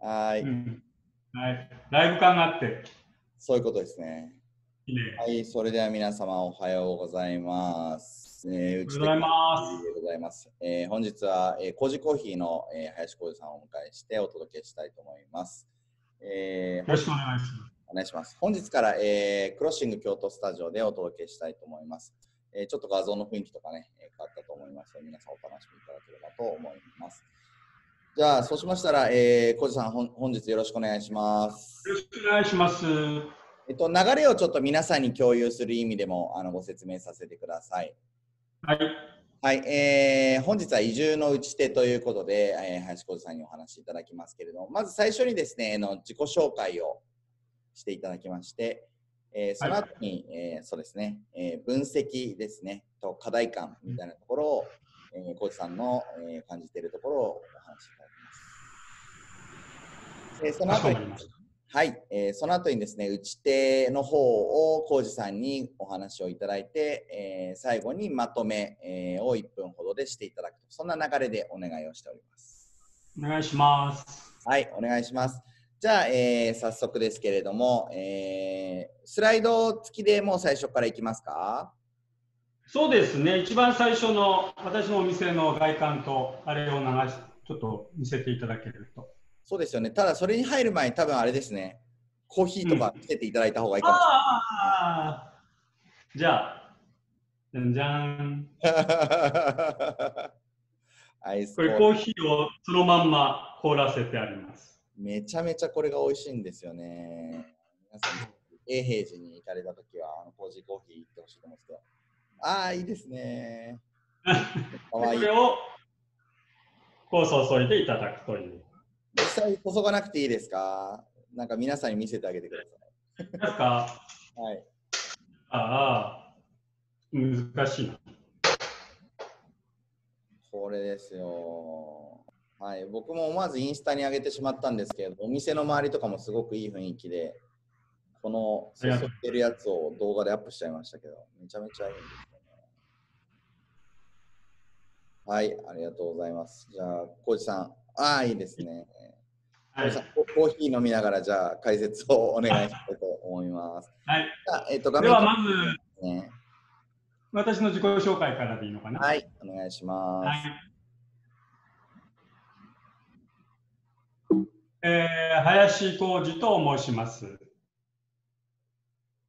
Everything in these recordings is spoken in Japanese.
はい、うんはい。ライブ感があって、そういうことですね。いいね。はい、それでは皆様おはようございます。えー、うございますでございます。えー本日は、えー、コージコーヒーの、えー林浩二さんをお迎えしてお届けしたいと思います。えーよろしくお願いします。お願いします。本日から、えークロッシング京都スタジオでお届けしたいと思います。えーちょっと画像の雰囲気とかね、えー変わったと思いますので、皆さんお楽しみいただければと思います。じゃあ、そうしましたら、えー、小路さん、ほん本日よろしくお願いします。よろしくお願いします。えっと、流れをちょっと皆さんに共有する意味でもあのご説明させてください。はい。はい、えー本日は移住の打ち手ということで、えー林浩二さんにお話しいただきますけれども、まず最初にですね、あの自己紹介をしていただきまして、えーその後に、えーそうですね、えー分析ですね、と課題感みたいなところを、えー、浩二さんの、えー感じているところをお話しいただきます。えーその後に。はい、えーその後にですね、打ち手の方を浩二さんにお話をいただいて、えー最後にまとめ、えーを1分ほどでしていただくと、そんな流れでお願いをしております。お願いします。はい、お願いします。じゃあ、えー早速ですけれども、えースライド付きでもう最初からいきますか？そうですね。一番最初の私のお店の外観とあれを流し、ちょっと見せていただけると。そうですよね。ただ、それに入る前に多分あれですね、コーヒーとかつけていただいた方がいいかもしああ。じゃあ、じゃんじゃん。これコーヒーをそのまんま凍らせてあります。めちゃめちゃこれが美味しいんですよね。皆さん、永平寺に行かれたときは、あの、コージーコーヒー行ってほしいと思うんですけど。ああ、いいですね。かわいいこれ。をこう注いでいただくという。実際、注がなくていいですか？なんか皆さんに見せてあげてくだなんか、さい。はい。ああ、難しいな。これですよ。はい。僕も思わずインスタに上げてしまったんですけれど、お店の周りとかもすごくいい雰囲気で、この注ってるやつを動画でアップしちゃいましたけど、めちゃめちゃいいんですよね。はい、ありがとうございます。じゃあ、コウジさん、ああ、いいですね。コはいココーヒー飲みながら、じゃあ、解説をお願いしたいと思います。はい、えっと、画で面はまずね。私の自己紹介からでいいのかな？はい、お願いします。はいえー林浩二と申します。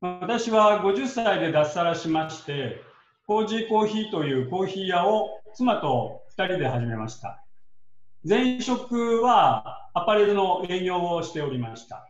私は50歳で脱サラしまして、コージーコーヒーというコーヒー屋を妻と2人で始めました。前職はアパレルの営業をしておりました。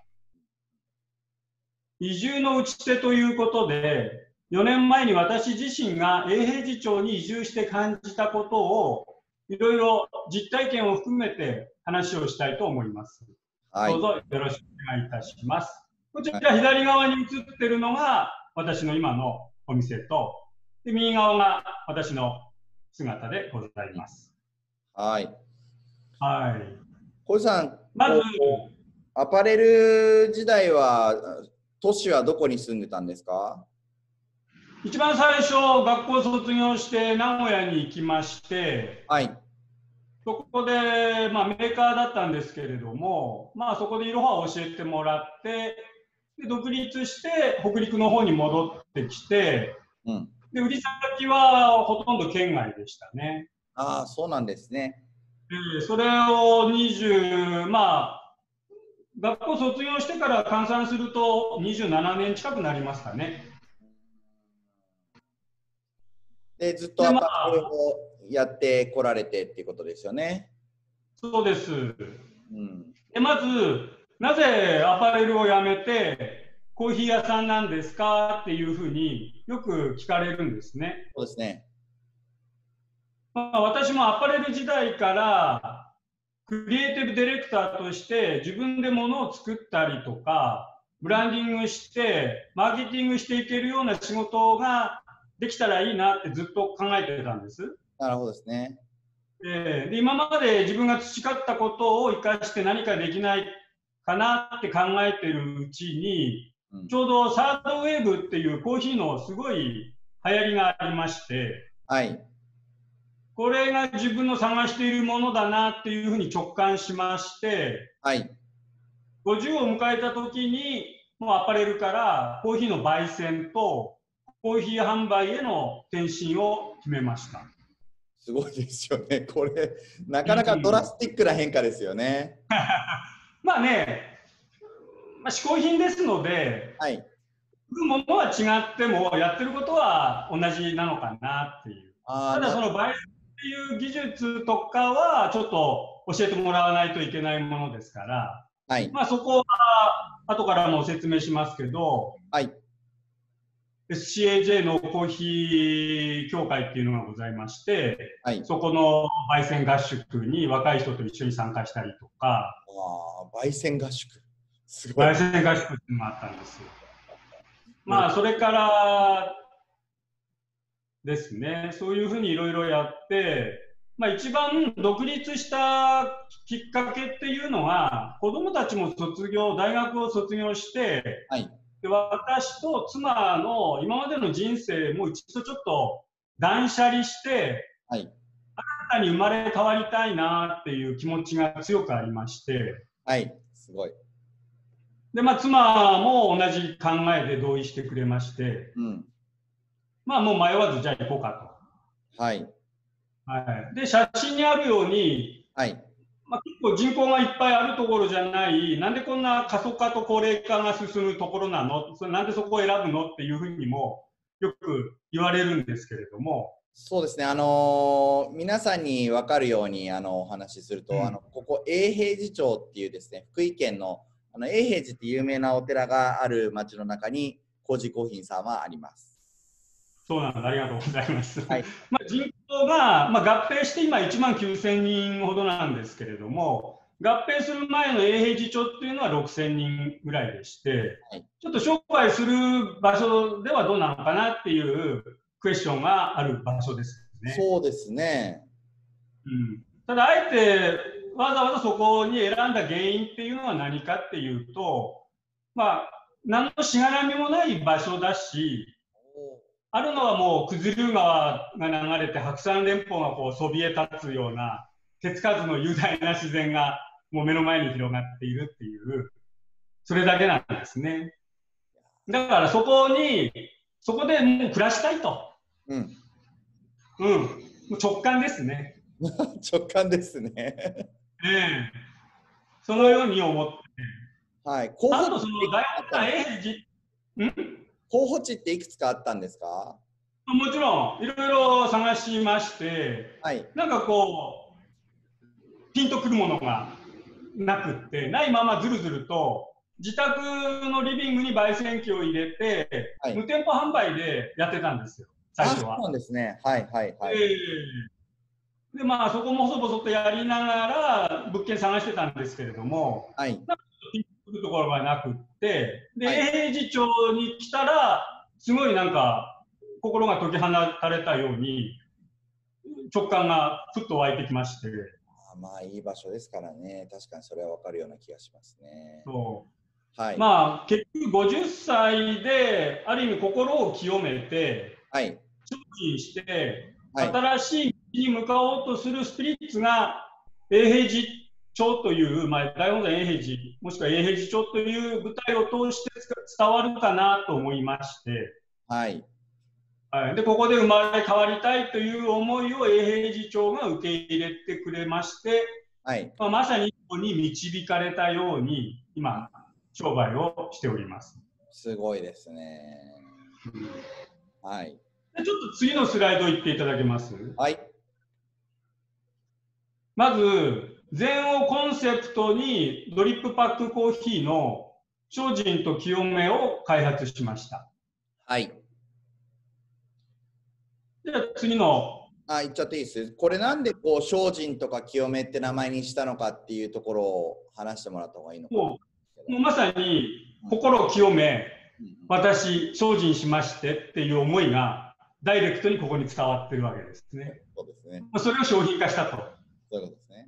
移住の打ち手ということで、4年前に私自身が永平寺町に移住して感じたことをいろいろ実体験を含めて話をしたいと思います。はいどうぞよろしくお願いいたします。こちら左側に映っているのが私の今のお店と、で右側が私の姿でございます。はい。はい。コウジさん、まず、アパレル時代は、都市はどこに住んでたんですか？一番最初、学校卒業して名古屋に行きまして、はい。そこで、まあ、メーカーだったんですけれども、まあ、そこでいろは教えてもらって、で独立して北陸の方に戻ってきて、うん。で売り先はほとんど県外でしたね。ああ、そうなんですね。でそれを20、まあ、学校卒業してから換算すると27年近くなりますかね。で、ずっとアパレルをやってこられてっていうことですよね。そうです。うん。でまず、なぜアパレルを辞めて、コーヒー屋さんなんですか？っていうふうによく聞かれるんですね。そうですね。まあ、私もアパレル時代から、クリエイティブディレクターとして自分で物を作ったりとか、ブランディングして、マーケティングしていけるような仕事ができたらいいなってずっと考えてたんです。なるほどですね。えーで今まで自分が培ったことを生かして何かできないかなって考えてるうちに、うんちょうどサードウェーブっていうコーヒーのすごい流行りがありまして、はい。これが自分の探しているものだなっていうふうに直感しまして、はい。50を迎えた時に、もうアパレルからコーヒーの焙煎とコーヒー販売への転身を決めました。すごいですよね。これ、なかなかドラスティックな変化ですよね。まあね、まあ、嗜好品ですので、はい、ものは違っても、やってることは同じなのかなっていう。ただ、その焙煎っていう技術とかは、ちょっと教えてもらわないといけないものですから、はい、まあそこは後からも説明しますけど、はい、SCAJ のコーヒー協会っていうのがございまして、はい、そこの焙煎合宿に若い人と一緒に参加したりとか。あ焙煎合宿すごい。焙煎合宿っていうのがあったんですよ。まあ、それからですね、そういうふうにいろいろやって、まあ、一番独立したきっかけっていうのは、子どもたちも卒業、大学を卒業して、はい、で私と妻の今までの人生も一度ちょっと断捨離して、はい、新たに生まれ変わりたいなっていう気持ちが強くありまして、はい、すごい。で、まあ、妻も同じ考えで同意してくれまして、うん、まあ、もう迷わず、じゃあ行こうかと。はい。はい、で、写真にあるように、はい、まあ、結構人口がいっぱいあるところじゃない、なんでこんな過疎化と高齢化が進むところなの、それなんでそこを選ぶの？っていうふうにもよく言われるんですけれども。そうですね、あのー、皆さんに分かるようにあのお話しすると、うん、あのここ、永平寺町っていうですね福井県のあの永平寺って有名なお寺がある町の中に、麹コーヒーさんはあります。そうなんです。ありがとうございます。はい、まあ、人口が、まあ、合併して今1万9000人ほどなんですけれども、合併する前の永平寺町っていうのは6000人ぐらいでして、はい、ちょっと商売する場所ではどうなのかなっていうクエスチョンがある場所ですね。そうですね。うん、ただ、あえてわざわざそこに選んだ原因っていうのは何かっていうと、まあ、何のしがらみもない場所だし、あるのはもう九頭竜川が流れて白山連峰がこうそびえ立つような手つかずの雄大な自然がもう目の前に広がっているっていうそれだけなんですね。だからそこにそこでもう暮らしたいと。うん。うん。直感ですね。直感ですね。ええ。そのように思って。はい。あとその大学永平寺ん？候補地っていくつかあったんですか？もちろんいろいろ探しまして、はい、なんかこうピンとくるものがなくってないままずるずると自宅のリビングに焙煎機を入れて、はい、無店舗販売でやってたんですよ最初は。そうですね。はいはいはい。えー、でまあそこも細々とやりながら物件探してたんですけれども、はい、なんかピンとくるところがなくってで、はい、永平寺町に来たらすごいなんか心が解き放たれたように直感がふっと湧いてきまして。あまあいい場所ですからね。確かにそれは分かるような気がしますね。そう。はい、まあ結局50歳である意味心を清めて、はい、精進して、はい、新しい道に向かおうとするスピリッツが永平寺町という、まあ、大本山永平寺、もしくは永平寺町という舞台を通して伝わるかなと思いまして、はい。はい、でここで生まれ変わりたいという思いを永平寺町が受け入れてくれまして、はいまあ、まさにここに導かれたように今商売をしております。すごいですね。はい。ちょっと次のスライド行っていただけます？はい。まず、禅をコンセプトにドリップパックコーヒーの精進と清めを開発しました。はい。じゃあ次の。あ、言っちゃっていいですこれなんでこう精進とか清めって名前にしたのかっていうところを話してもらった方がいいのかもうまさに心を清め、うん、私精進しましてっていう思いがダイレクトにここに伝わってるわけですね。そうですね。それを商品化したと。そういうことですね。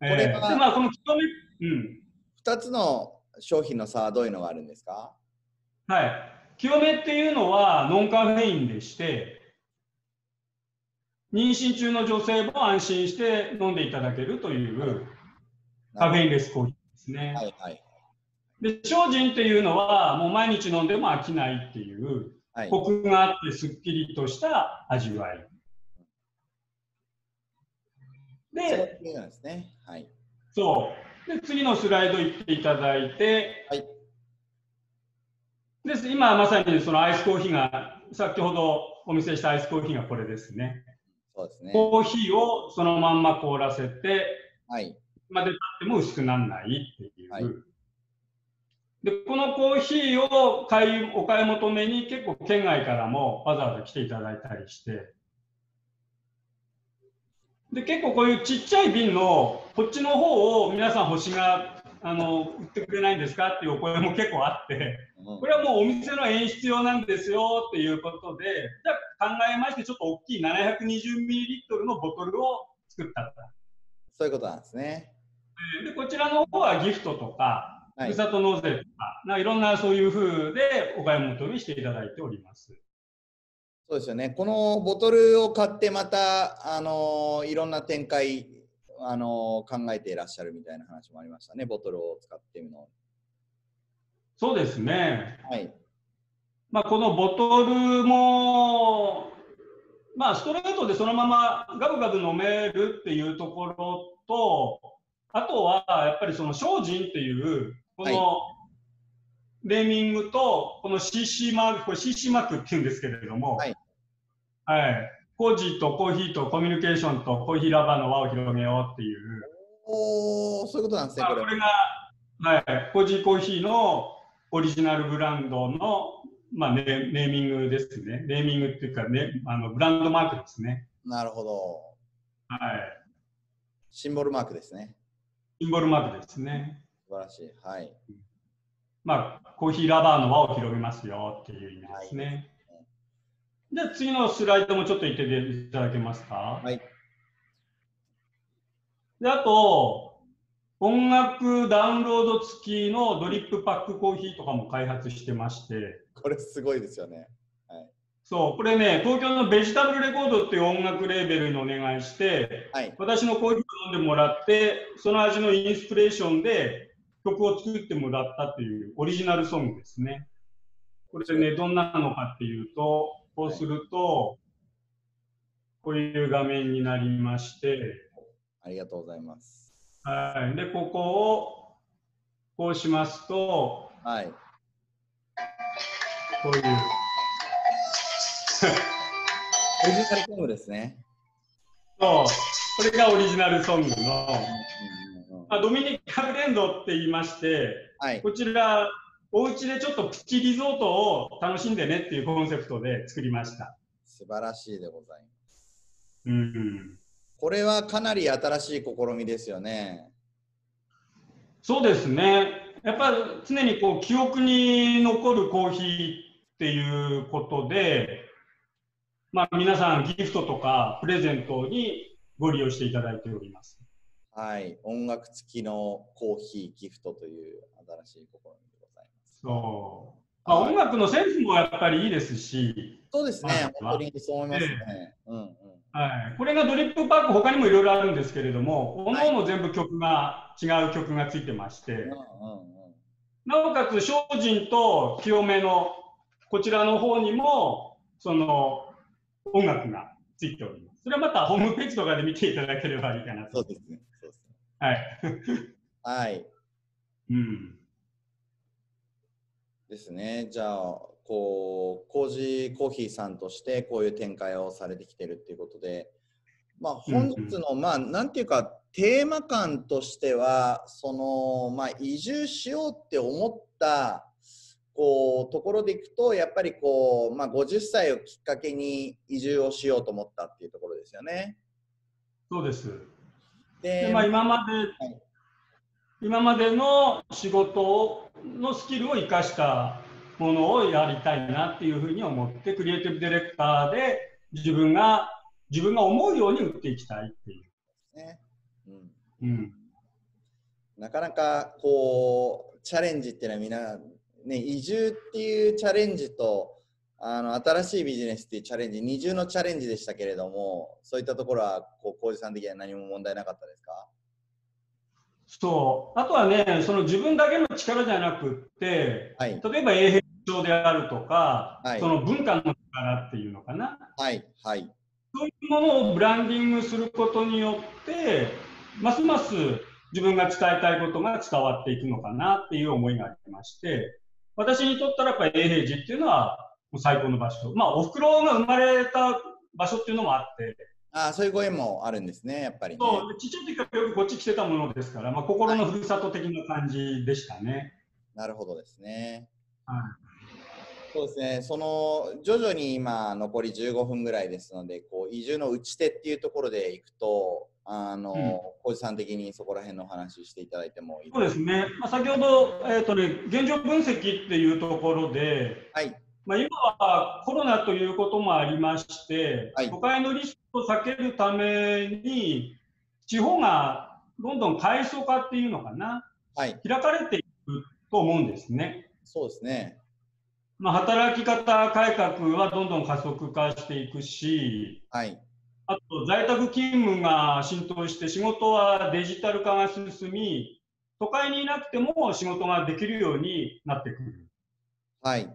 これは、えー、まあ、この清め、うん、2つの商品の差はどういうのがあるんですか？はい。清めっていうのはノンカフェインでして、妊娠中の女性も安心して飲んでいただけるというカフェインレスコーヒーですね。はいはい。で精進っていうのはもう毎日飲んでも飽きないっていうはい。コクがあってすっきりとした味わい。で、ね。はい。そう。で、次のスライド行っていただいて、はい。です今まさにそのアイスコーヒーが、先ほどお見せしたアイスコーヒーがこれですね。そうですね。コーヒーをそのまんま凍らせて、はい。まで経っても薄くならないっていう。はいで、このコーヒーを買いお買い求めに結構県外からもわざわざ来ていただいたりして、で、結構こういうちっちゃい瓶のこっちの方を皆さん星があの売ってくれないんですか？っていうお声も結構あって、うんこれはもうお店の演出用なんですよっていうことで、じゃあ考えまして、ちょっと大きい 720ml のボトルを作ったと。そういうことなんですね。でこちらの方はギフトとか、はいふる。さと納税とか、ないろんなそういう風でお買い求めしていただいております。そうですよね。このボトルを買ってまた、あのいろんな展開、あの考えていらっしゃるみたいな話もありましたね。ボトルを使ってみるの。そうですね。はい。まあ、このボトルも、まあ、ストレートでそのままガブガブ飲めるっていうところと、あとはやっぱりその精進っていう、こはいのネーミングと、この CC マーク、これ CC マークって言うんですけれども、はい。はい。コージーとコーヒーとコミュニケーションとコーヒーラバーの輪を広げようっていう、おお、そういうことなんですね。これまあこ。れが、はい、コージーコーヒーのオリジナルブランドの、まあ、ネネーミングですね。ネーミングっていうか、ね、あのブランドマークですね。なるほど。はい。シンボルマークですね。シンボルマークですね。素晴らしい。はい。まあ、コーヒーラバーの輪を広げますよっていう意味ですね。じゃあ次のスライドもちょっと言っていただけますか？はい。で、あと、音楽ダウンロード付きのドリップパックコーヒーとかも開発してまして、これすごいですよね。そう、これね、東京のベジタブルレコードっていう音楽レーベルにお願いして、はい。私のコーヒーを飲んでもらって、その味のインスピレーションで曲を作ってもらったっていうオリジナルソングですね。これでね、どんなのかっていうと、こうすると、こういう画面になりまして、ありがとうございます。はい。で、ここを、こうしますと、はい。こういう、オリジナルソングですね。そう、これがオリジナルソングの、あ、ドミニカブレンドって言いまして、はい。こちら、お家でちょっとプチリゾートを楽しんでねっていうコンセプトで作りました。素晴らしいでございます。うん、これはかなり新しい試みですよね。そうですね。やっぱ常にこう記憶に残るコーヒーっていうことで、まあ、皆さんギフトとかプレゼントにご利用していただいております。はい。音楽付きのコーヒーギフトという新しい試みでございます。そう。まあ、はい音楽のセンスもやっぱりいいですし、そうですね。はい本当にそう思いますね。うんうん。はい、これがドリップパック、他にもいろいろあるんですけれども、おのおの全部曲が、違う曲がついてまして、うんうんうん。なおかつ精進と清めのこちらの方にも、その音楽がついております。それはまたホームページとかで見ていただければいいかなと。そうですね。そうですね。はい。はい。うん。ですね。じゃあ、こう、コージーコーヒーさんとしてこういう展開をされてきてるっていうことで、まあ、本日の、まあ、なんていうか、テーマ感としては、その、まあ、移住しようって思った、こう、ところでいくと、やっぱりこう、まあ、50歳をきっかけに移住をしようと思ったっていうところですよね。そうです。で、でまあ、今まで、はい今までの仕事をのスキルを生かしたものをやりたいなっていうふうに思って、クリエイティブディレクターで自分が自分が思うように売っていきたいっていう。ねうんうん、なかなかこうチャレンジっていうのはみんな、ね、移住っていうチャレンジとあの新しいビジネスっていうチャレンジ二重のチャレンジでしたけれどもそういったところはこう浩二さん的には何も問題なかったですか？そう。あとはね、その自分だけの力じゃなくって、はい、例えば永平症であるとか、はい、その文化の力っていうのかな、はいはい、そういうものをブランディングすることによって、ますます自分が伝えたいことが伝わっていくのかなっていう思いがありまして、私にとったらやっぱり永平寺っていうのはもう最高の場所。まあ、おふくろが生まれた場所っていうのもあって、あそういうご縁もあるんですね、やっぱり、ね、そうちっちゃい時からよくこっち来てたものですから、まあ、心のふるさと的な感じでしたね。なるほどですね。はい、そうですね、その徐々に今、残り15分ぐらいですので、こう移住の打ち手っていうところでいくと、あの、うん、さん的にそこら辺の話していただいてもいいそうですね、まあ、先ほど、えーとね、現状分析っていうところで、はい。まあ、今はコロナということもありまして、はい、都会のリスクを避けるために、地方がどんどん階層化っていうのかな、はい、開かれていくと思うんですね。そうですね。まあ、働き方改革はどんどん加速化していくし、はい、あと在宅勤務が浸透して仕事はデジタル化が進み、都会にいなくても仕事ができるようになってくる。はい。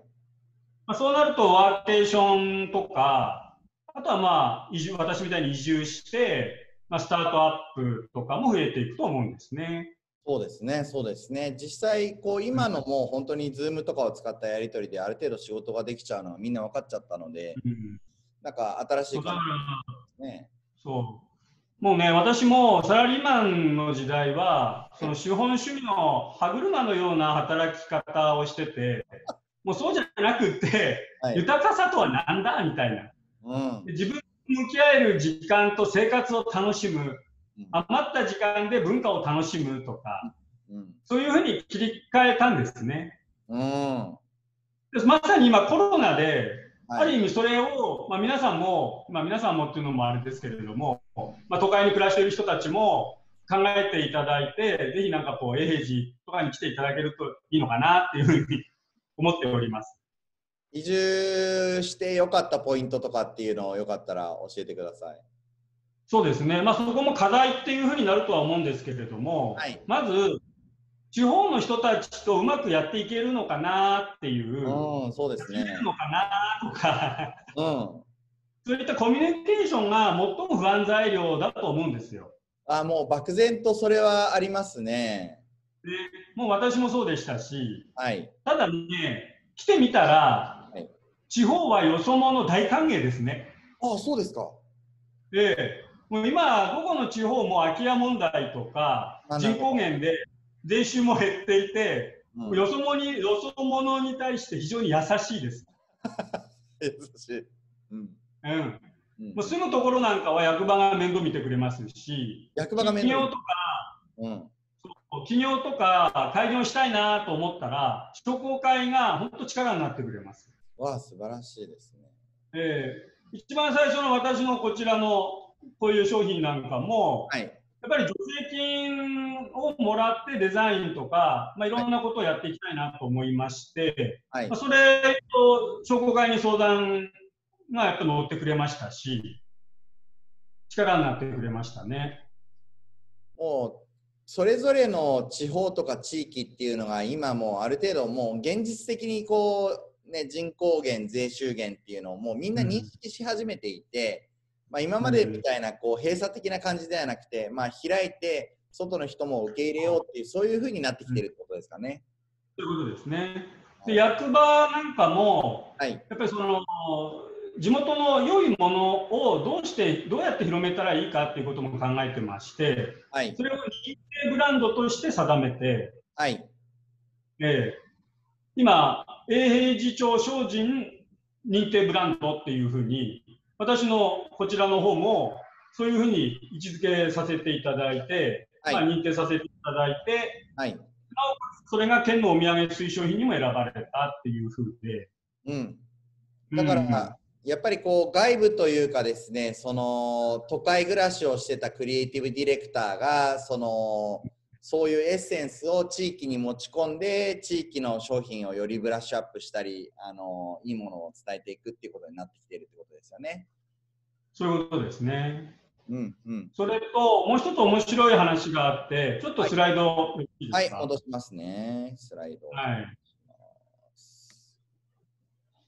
まあ、そうなるとワーケーションとか、あとはまあ移住、私みたいに移住して、まあ、スタートアップとかも増えていくと思うんですね。そうですね、そうですね。実際、こう今のもう本当に Zoom とかを使ったやり取りである程度仕事ができちゃうのはみんな分かっちゃったので、うん、なんか新しい感じですね。そう。もうね、私もサラリーマンの時代は、その資本主義の歯車のような働き方をしてて、もうそうじゃなくて、はい、豊かさとは何だみたいな、うん、自分に向き合える時間と生活を楽しむ、うん、余った時間で文化を楽しむとか、うん、そういうふうに切り替えたんですね。うん、まさに今コロナで、はい、ある意味それを、まあ、皆さんも、まあ、皆さんもっていうのもあれですけれども、まあ、都会に暮らしている人たちも考えていただいて、ぜひなんかこう、永平寺とかに来ていただけるといいのかなっていうふうに思っております。移住してよかったポイントとかっていうのをよかったら教えてください。そうですね、まあ、そこも課題っていうふうになるとは思うんですけれども、はい、まず、地方の人たちとうまくやっていけるのかなっていう、うん、そうですね。のかなとか、うん、そういったコミュニケーションが最も不安材料だと思うんですよ。あもう漠然とそれはありますね。でもう私もそうでしたし、はい、ただね、来てみたら、はい、地方はよそ者大歓迎ですね。ああ、そうですか。ええもう今、どこの地方も空き家問題とか、人口減で税収も減っていて、うん、よそ者によそ者に対して非常に優しいです。優しい。うん。うんうん、もう住むところなんかは役場が面倒見てくれますし、役場が面倒企業とか、うん、起業とか開業したいなと思ったら、商工会が本当力になってくれます。わあ、素晴らしいですね。えー、一番最初の私のこちらのこういう商品なんかも、はい、やっぱり助成金をもらってデザインとか、まあ、いろんなことをやっていきたいなと思いまして、はい、まあ、それと商工会に相談がやっぱ乗ってくれましたし、力になってくれましたね。もうそれぞれの地方とか地域っていうのが今もうある程度もう現実的にこう、ね、人口減税収減っていうのをもうみんな認識し始めていて、うん、まあ、今までみたいなこう閉鎖的な感じではなくて、まあ、開いて外の人も受け入れようっていうそういうふうになってきてるってことですかね。ということですね。で役場なんかも、はい、やっぱりその地元の良いものをどうしてどうやって広めたらいいかっていうことも考えてまして、はい、それを認定ブランドとして定めて、はい。えー、今、永平寺町精進認定ブランドっていうふうに、私のこちらの方もそういうふうに位置づけさせていただいて、はい、まあ、認定させていただいて、はい、なおかつそれが県のお土産推奨品にも選ばれたっていうふうで。うん、だから、うんやっぱりこう外部というかですねその都会暮らしをしてたクリエイティブディレクターがそのそういうエッセンスを地域に持ち込んで地域の商品をよりブラッシュアップしたりあのいいものを伝えていくっていうことになってきているってことですよね。そういうことですね。うんうん。それと、もう一つ面白い話があって、ちょっとスライドいいはい、戻しますね。スライド。はい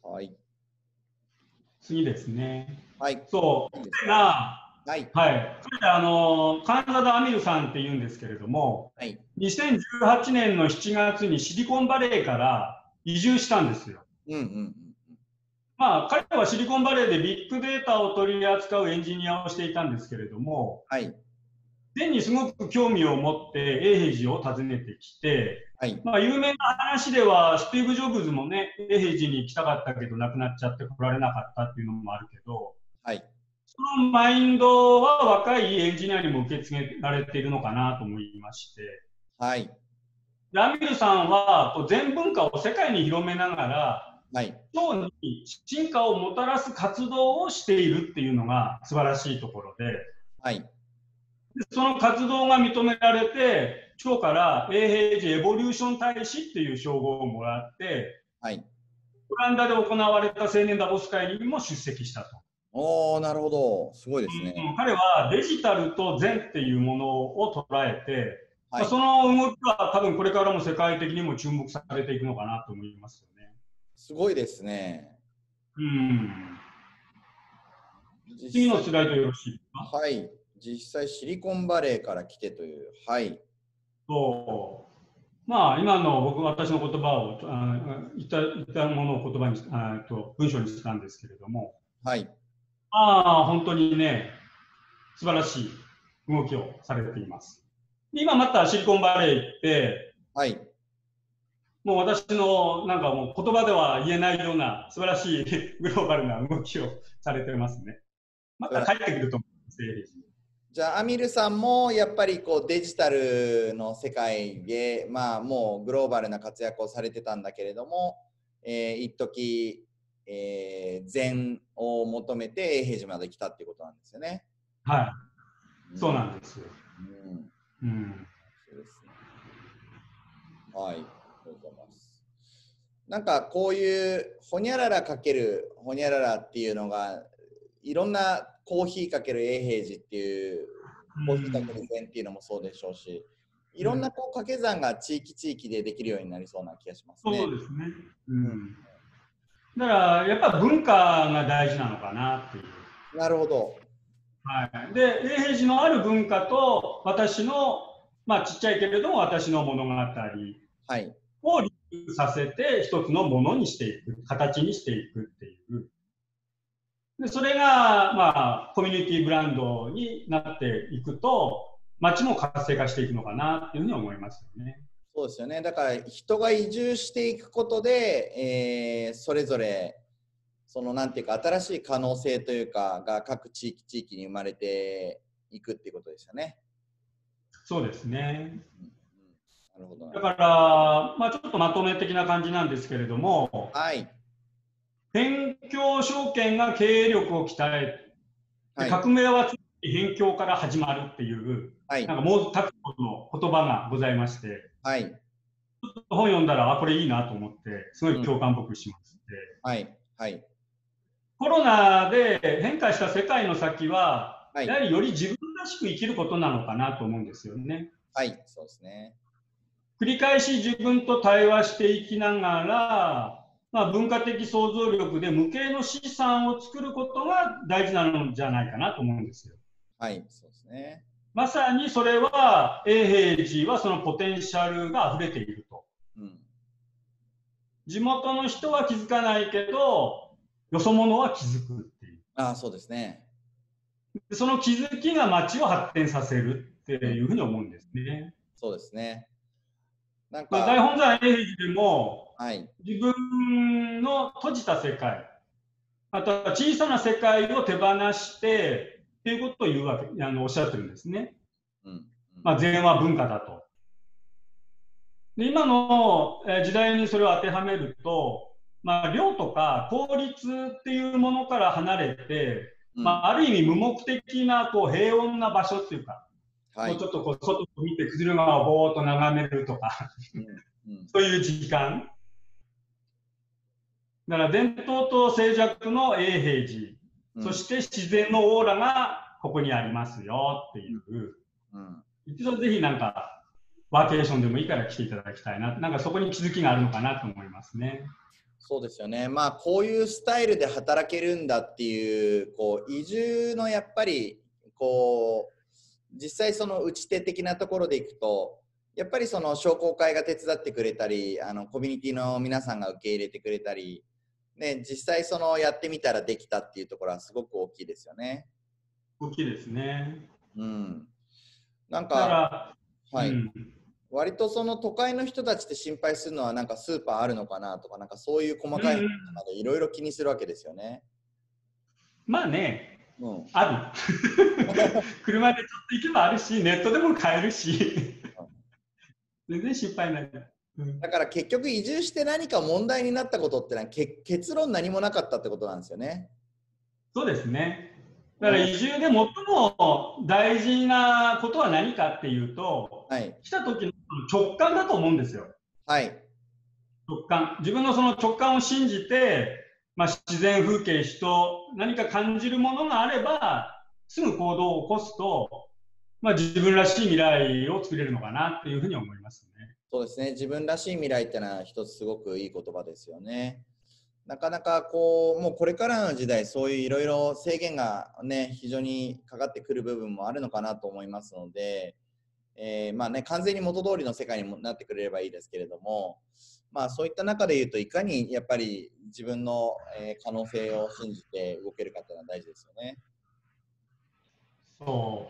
はい。次ですね。はい。そう、が、はい。はい、彼あの、カンザダ・アミルさんって言うんですけれども、はい。2018年の7月にシリコンバレーから移住したんですよ。うんうんうん。まあ、彼はシリコンバレーでビッグデータを取り扱うエンジニアをしていたんですけれども、はい。前にすごく興味を持って永平寺を訪ねてきて、はい。まあ、有名な話では、スティーブ・ジョブズもね、永平寺に行きたかったけど、亡くなっちゃって来られなかったっていうのもあるけど、はい。そのマインドは若いエンジニアにも受け継げられているのかなと思いまして、はい。でアミルさんはこう全文化を世界に広めながら、はい。今日に進化をもたらす活動をしているっていうのが素晴らしいところで、はい。でその活動が認められて、今日から永平寺エボリューション大使っていう称号をもらって、はい。オランダで行われた青年ダボス会にも出席したと。おー、なるほど。すごいですね。うん彼はデジタルと善っていうものを捉えて、はいまあ。その動きは多分これからも世界的にも注目されていくのかなと思いますよね。すごいですね。うん。次のスライドよろしいですか？はい。実際シリコンバレーから来てという。はい。そう。まあ、今の僕、私の言葉を、あ言った言ったものを言葉にしあと文章にしたんですけれども、はい。ああ、本当にね、素晴らしい動きをされています。で今またシリコンバレー行って、はい。もう私のなんかもう言葉では言えないような素晴らしい グローバルな動きをされてますね。また帰ってくると思います、じゃあ、アミルさんもやっぱりこうデジタルの世界で、まあ、もうグローバルな活躍をされてたんだけれども、えー、一時、えー、禅を求めて永平寺まで来たっていうことなんですよね。はい、そうなんです。うん。うん。そうですね。はい。ありがとうございます。なんかこういうほにゃららかけるほにゃららっていうのがいろんなコーヒーかける永平寺っていうコーヒーかける禅っていうのもそうでしょうし、いろんなこう掛け算が地域地域でできるようになりそうな気がしますね。そうですね。うん。だから、やっぱ文化が大事なのかなっていう。なるほど。はい。で、永平寺のある文化と、私の、まあ、ちっちゃいけれども、私の物語はい。をリンクさせて、一つのものにしていく、形にしていくっていう。で、それが、まあ、コミュニティブランドになっていくと、街も活性化していくのかなっていうふうに思いますよね。そうですよね。だから人が移住していくことで、えーそれぞれそのなんていうか新しい可能性というかが各地域地域に生まれていくっていうことですよね。そうですね。うんうん、なるほどなだから、まあ、ちょっとまとめ的な感じなんですけれども、はい。辺境証券が経営力を鍛え、はい。革命は辺境から始まるっていう、はいなんかもうたくの言葉がございまして、はい。ちょっと本読んだら、あ、これいいなと思って、すごい共感僕しまして、はい。はい。コロナで変化した世界の先は、はいやはりより自分らしく生きることなのかなと思うんですよね。はい。そうですね。繰り返し自分と対話していきながら、まあ、文化的想像力で無形の資産を作ることが大事なのじゃないかなと思うんですよ。はい。そうですね。まさにそれは、永平寺はそのポテンシャルが溢れていると。うん。地元の人は気づかないけど、よそ者は気づくっていう。ああ、そうですね。でその気づきが街を発展させるっていうふうに思うんですね。そうですね。なんまあ、大か、本山永平寺でも、はい。自分の閉じた世界、あとは小さな世界を手放して、っていうことを言うわけ、あのおっしゃってるんですね。まあ、禅は文化だと。で今のえー時代にそれを当てはめると、まあ、量とか効率っていうものから離れて、うんまあ、ある意味無目的なこう平穏な場所っていうか、はいもうち。ょっとこう外を見て崩れ川をぼーっと眺めるとか、そういう時間。だから伝統と静寂の永平寺、うん。そして自然のオーラがここにありますよっていう、うん、一度ぜひなんか、ワーケーションでもいいから来ていただきたいな、なんかそこに気づきがあるのかなと思いますね。そうですよね。まあ、こういうスタイルで働けるんだっていう、こう、移住のやっぱり、こう、実際その打ち手的なところでいくと、やっぱりその商工会が手伝ってくれたり、あのコミュニティの皆さんが受け入れてくれたり、ね、実際そのやってみたらできたっていうところはすごく大きいですよね。大きいですね。うん。なんか、はい、うん、割とその都会の人たちって心配するのはなんかスーパーあるのかなとか、なんかそういう細かいまでいろいろ気にするわけですよね。まあね、うん、ある。車でちょっと行けばあるし、ネットでも買えるし、全然心配ない。だから結局移住して何か問題になったことってのは結論何もなかったってことなんですよね。そうですね。だから移住で最も大事なことは何かっていうと、はい、来た時の直感だと思うんですよ。はい。直感。自分のその直感を信じて、まあ、自然風景、人、何か感じるものがあれば、すぐ行動を起こすと、まあ、自分らしい未来を作れるのかなっていうふうに思いますね。そうですね。自分らしい未来ってのは一つすごくいい言葉ですよね。なかなかこう、もうこれからの時代、そういういろいろ制限がね、非常にかかってくる部分もあるのかなと思いますので、えー、まあね、完全に元通りの世界になってくれればいいですけれども、まあそういった中で言うといかにやっぱり自分の、可能性を信じて動けるかっていうのは大事ですよね。そ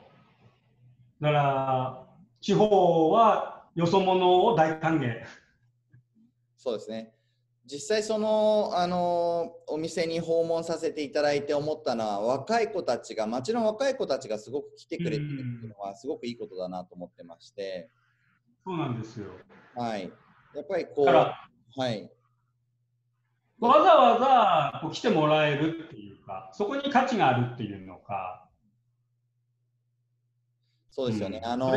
う。だから地方はよそ者を大歓迎。そうですね。実際そのあのお店に訪問させていただいて思ったのは若い子たちが町の若い子たちがすごく来てくれてるっていうのはすごくいいことだなと思ってまして。そうなんですよ。はい。やっぱりこうはい。わざわざこう来てもらえるっていうかそこに価値があるっていうのか。そうですよね、うん、あの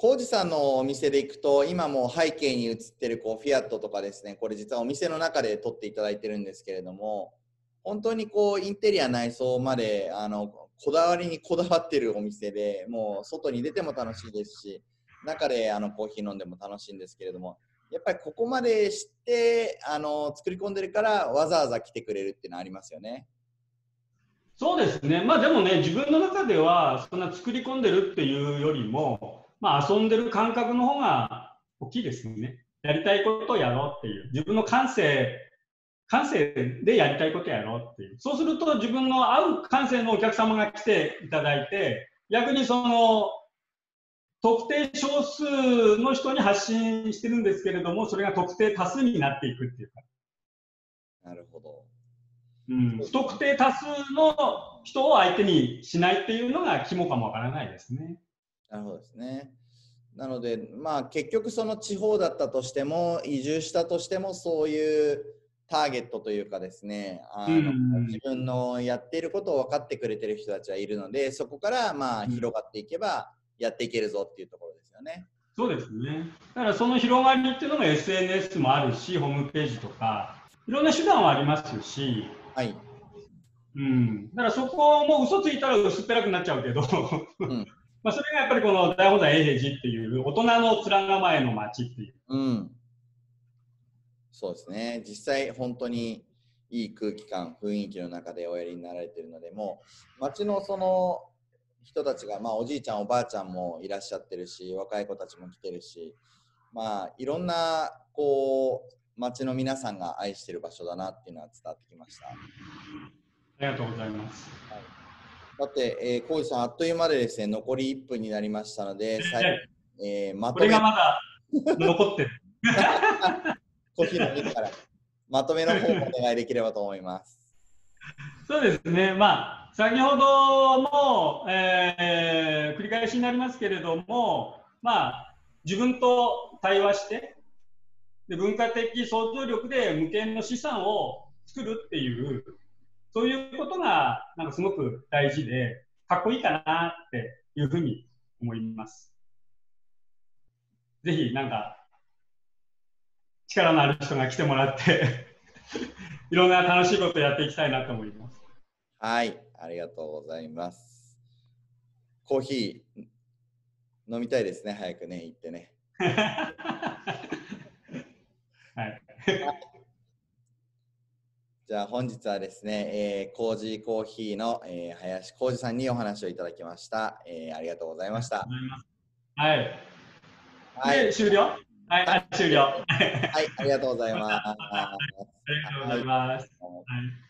浩二さんのお店で行くと今も背景に映ってるこうフィアットとかですねこれ実はお店の中で撮っていただいてるんですけれども本当にこうインテリア内装まであのこだわりにこだわってるお店でもう外に出ても楽しいですし中であのコーヒー飲んでも楽しいんですけれどもやっぱりここまで知ってあの作り込んでるからわざわざ来てくれるっていうのはありますよね。そうですね、まあ、でもね、自分の中ではそんな作り込んでるっていうよりも、まあ、遊んでる感覚の方が大きいですね。やりたいことをやろうっていう。自分の感性、感性でやりたいことをやろうっていう。そうすると自分の合う感性のお客様が来ていただいて、逆にその、特定少数の人に発信してるんですけれども、それが特定多数になっていくっていうか。なるほど。うん、不特定多数の人を相手にしないっていうのが肝かもわからないですね。なるほどですね。なので、まあ、結局その地方だったとしても移住したとしてもそういうターゲットというかですねあの、自分のやっていることを分かってくれてる人たちはいるのでそこからまあ広がっていけばやっていけるぞっていうところですよね。そうですね。だからその広がりっていうのが SNS もあるしホームページとかいろんな手段はありますし、はい。うん、だからそこも嘘ついたら薄っぺらくなっちゃうけど、うんまあ、それがやっぱりこの大本山永平寺っていう大人の面構えの街っていう。うん。そうですね。実際本当にいい空気感、雰囲気の中でおやりになられているので、もう街のその人たちが、まあおじいちゃん、おばあちゃんもいらっしゃってるし、若い子たちも来てるし、まあいろんなこう街の皆さんが愛してる場所だなっていうのは伝わってきました。ありがとうございます。はいさて、えー、浩司さん、あっという間でですね、残り1分になりましたので、最後、えー、まとめ。これがまだ残ってる。コーヒー飲みから、まとめの方をお願いできればと思います。そうですね、まあ、先ほども、えー、繰り返しになりますけれども、まあ、自分と対話して、で文化的想像力で無限の資産を作るっていうそういうことがなんかすごく大事で、かっこいいかなっていうふうに思います。ぜひなんか力のある人が来てもらって いろんな楽しいことをやっていきたいなと思います。はい、ありがとうございます。コーヒー飲みたいですね、早くね、行ってね。はい。じゃあ本日はですね、えー、コージーコーヒーの、えー、林浩二さんにお話をいただきました。えー、ありがとうございました。はい。はい、で、終了？はい、あ終了。はい、ありがとうございます。ありがとうございます。はい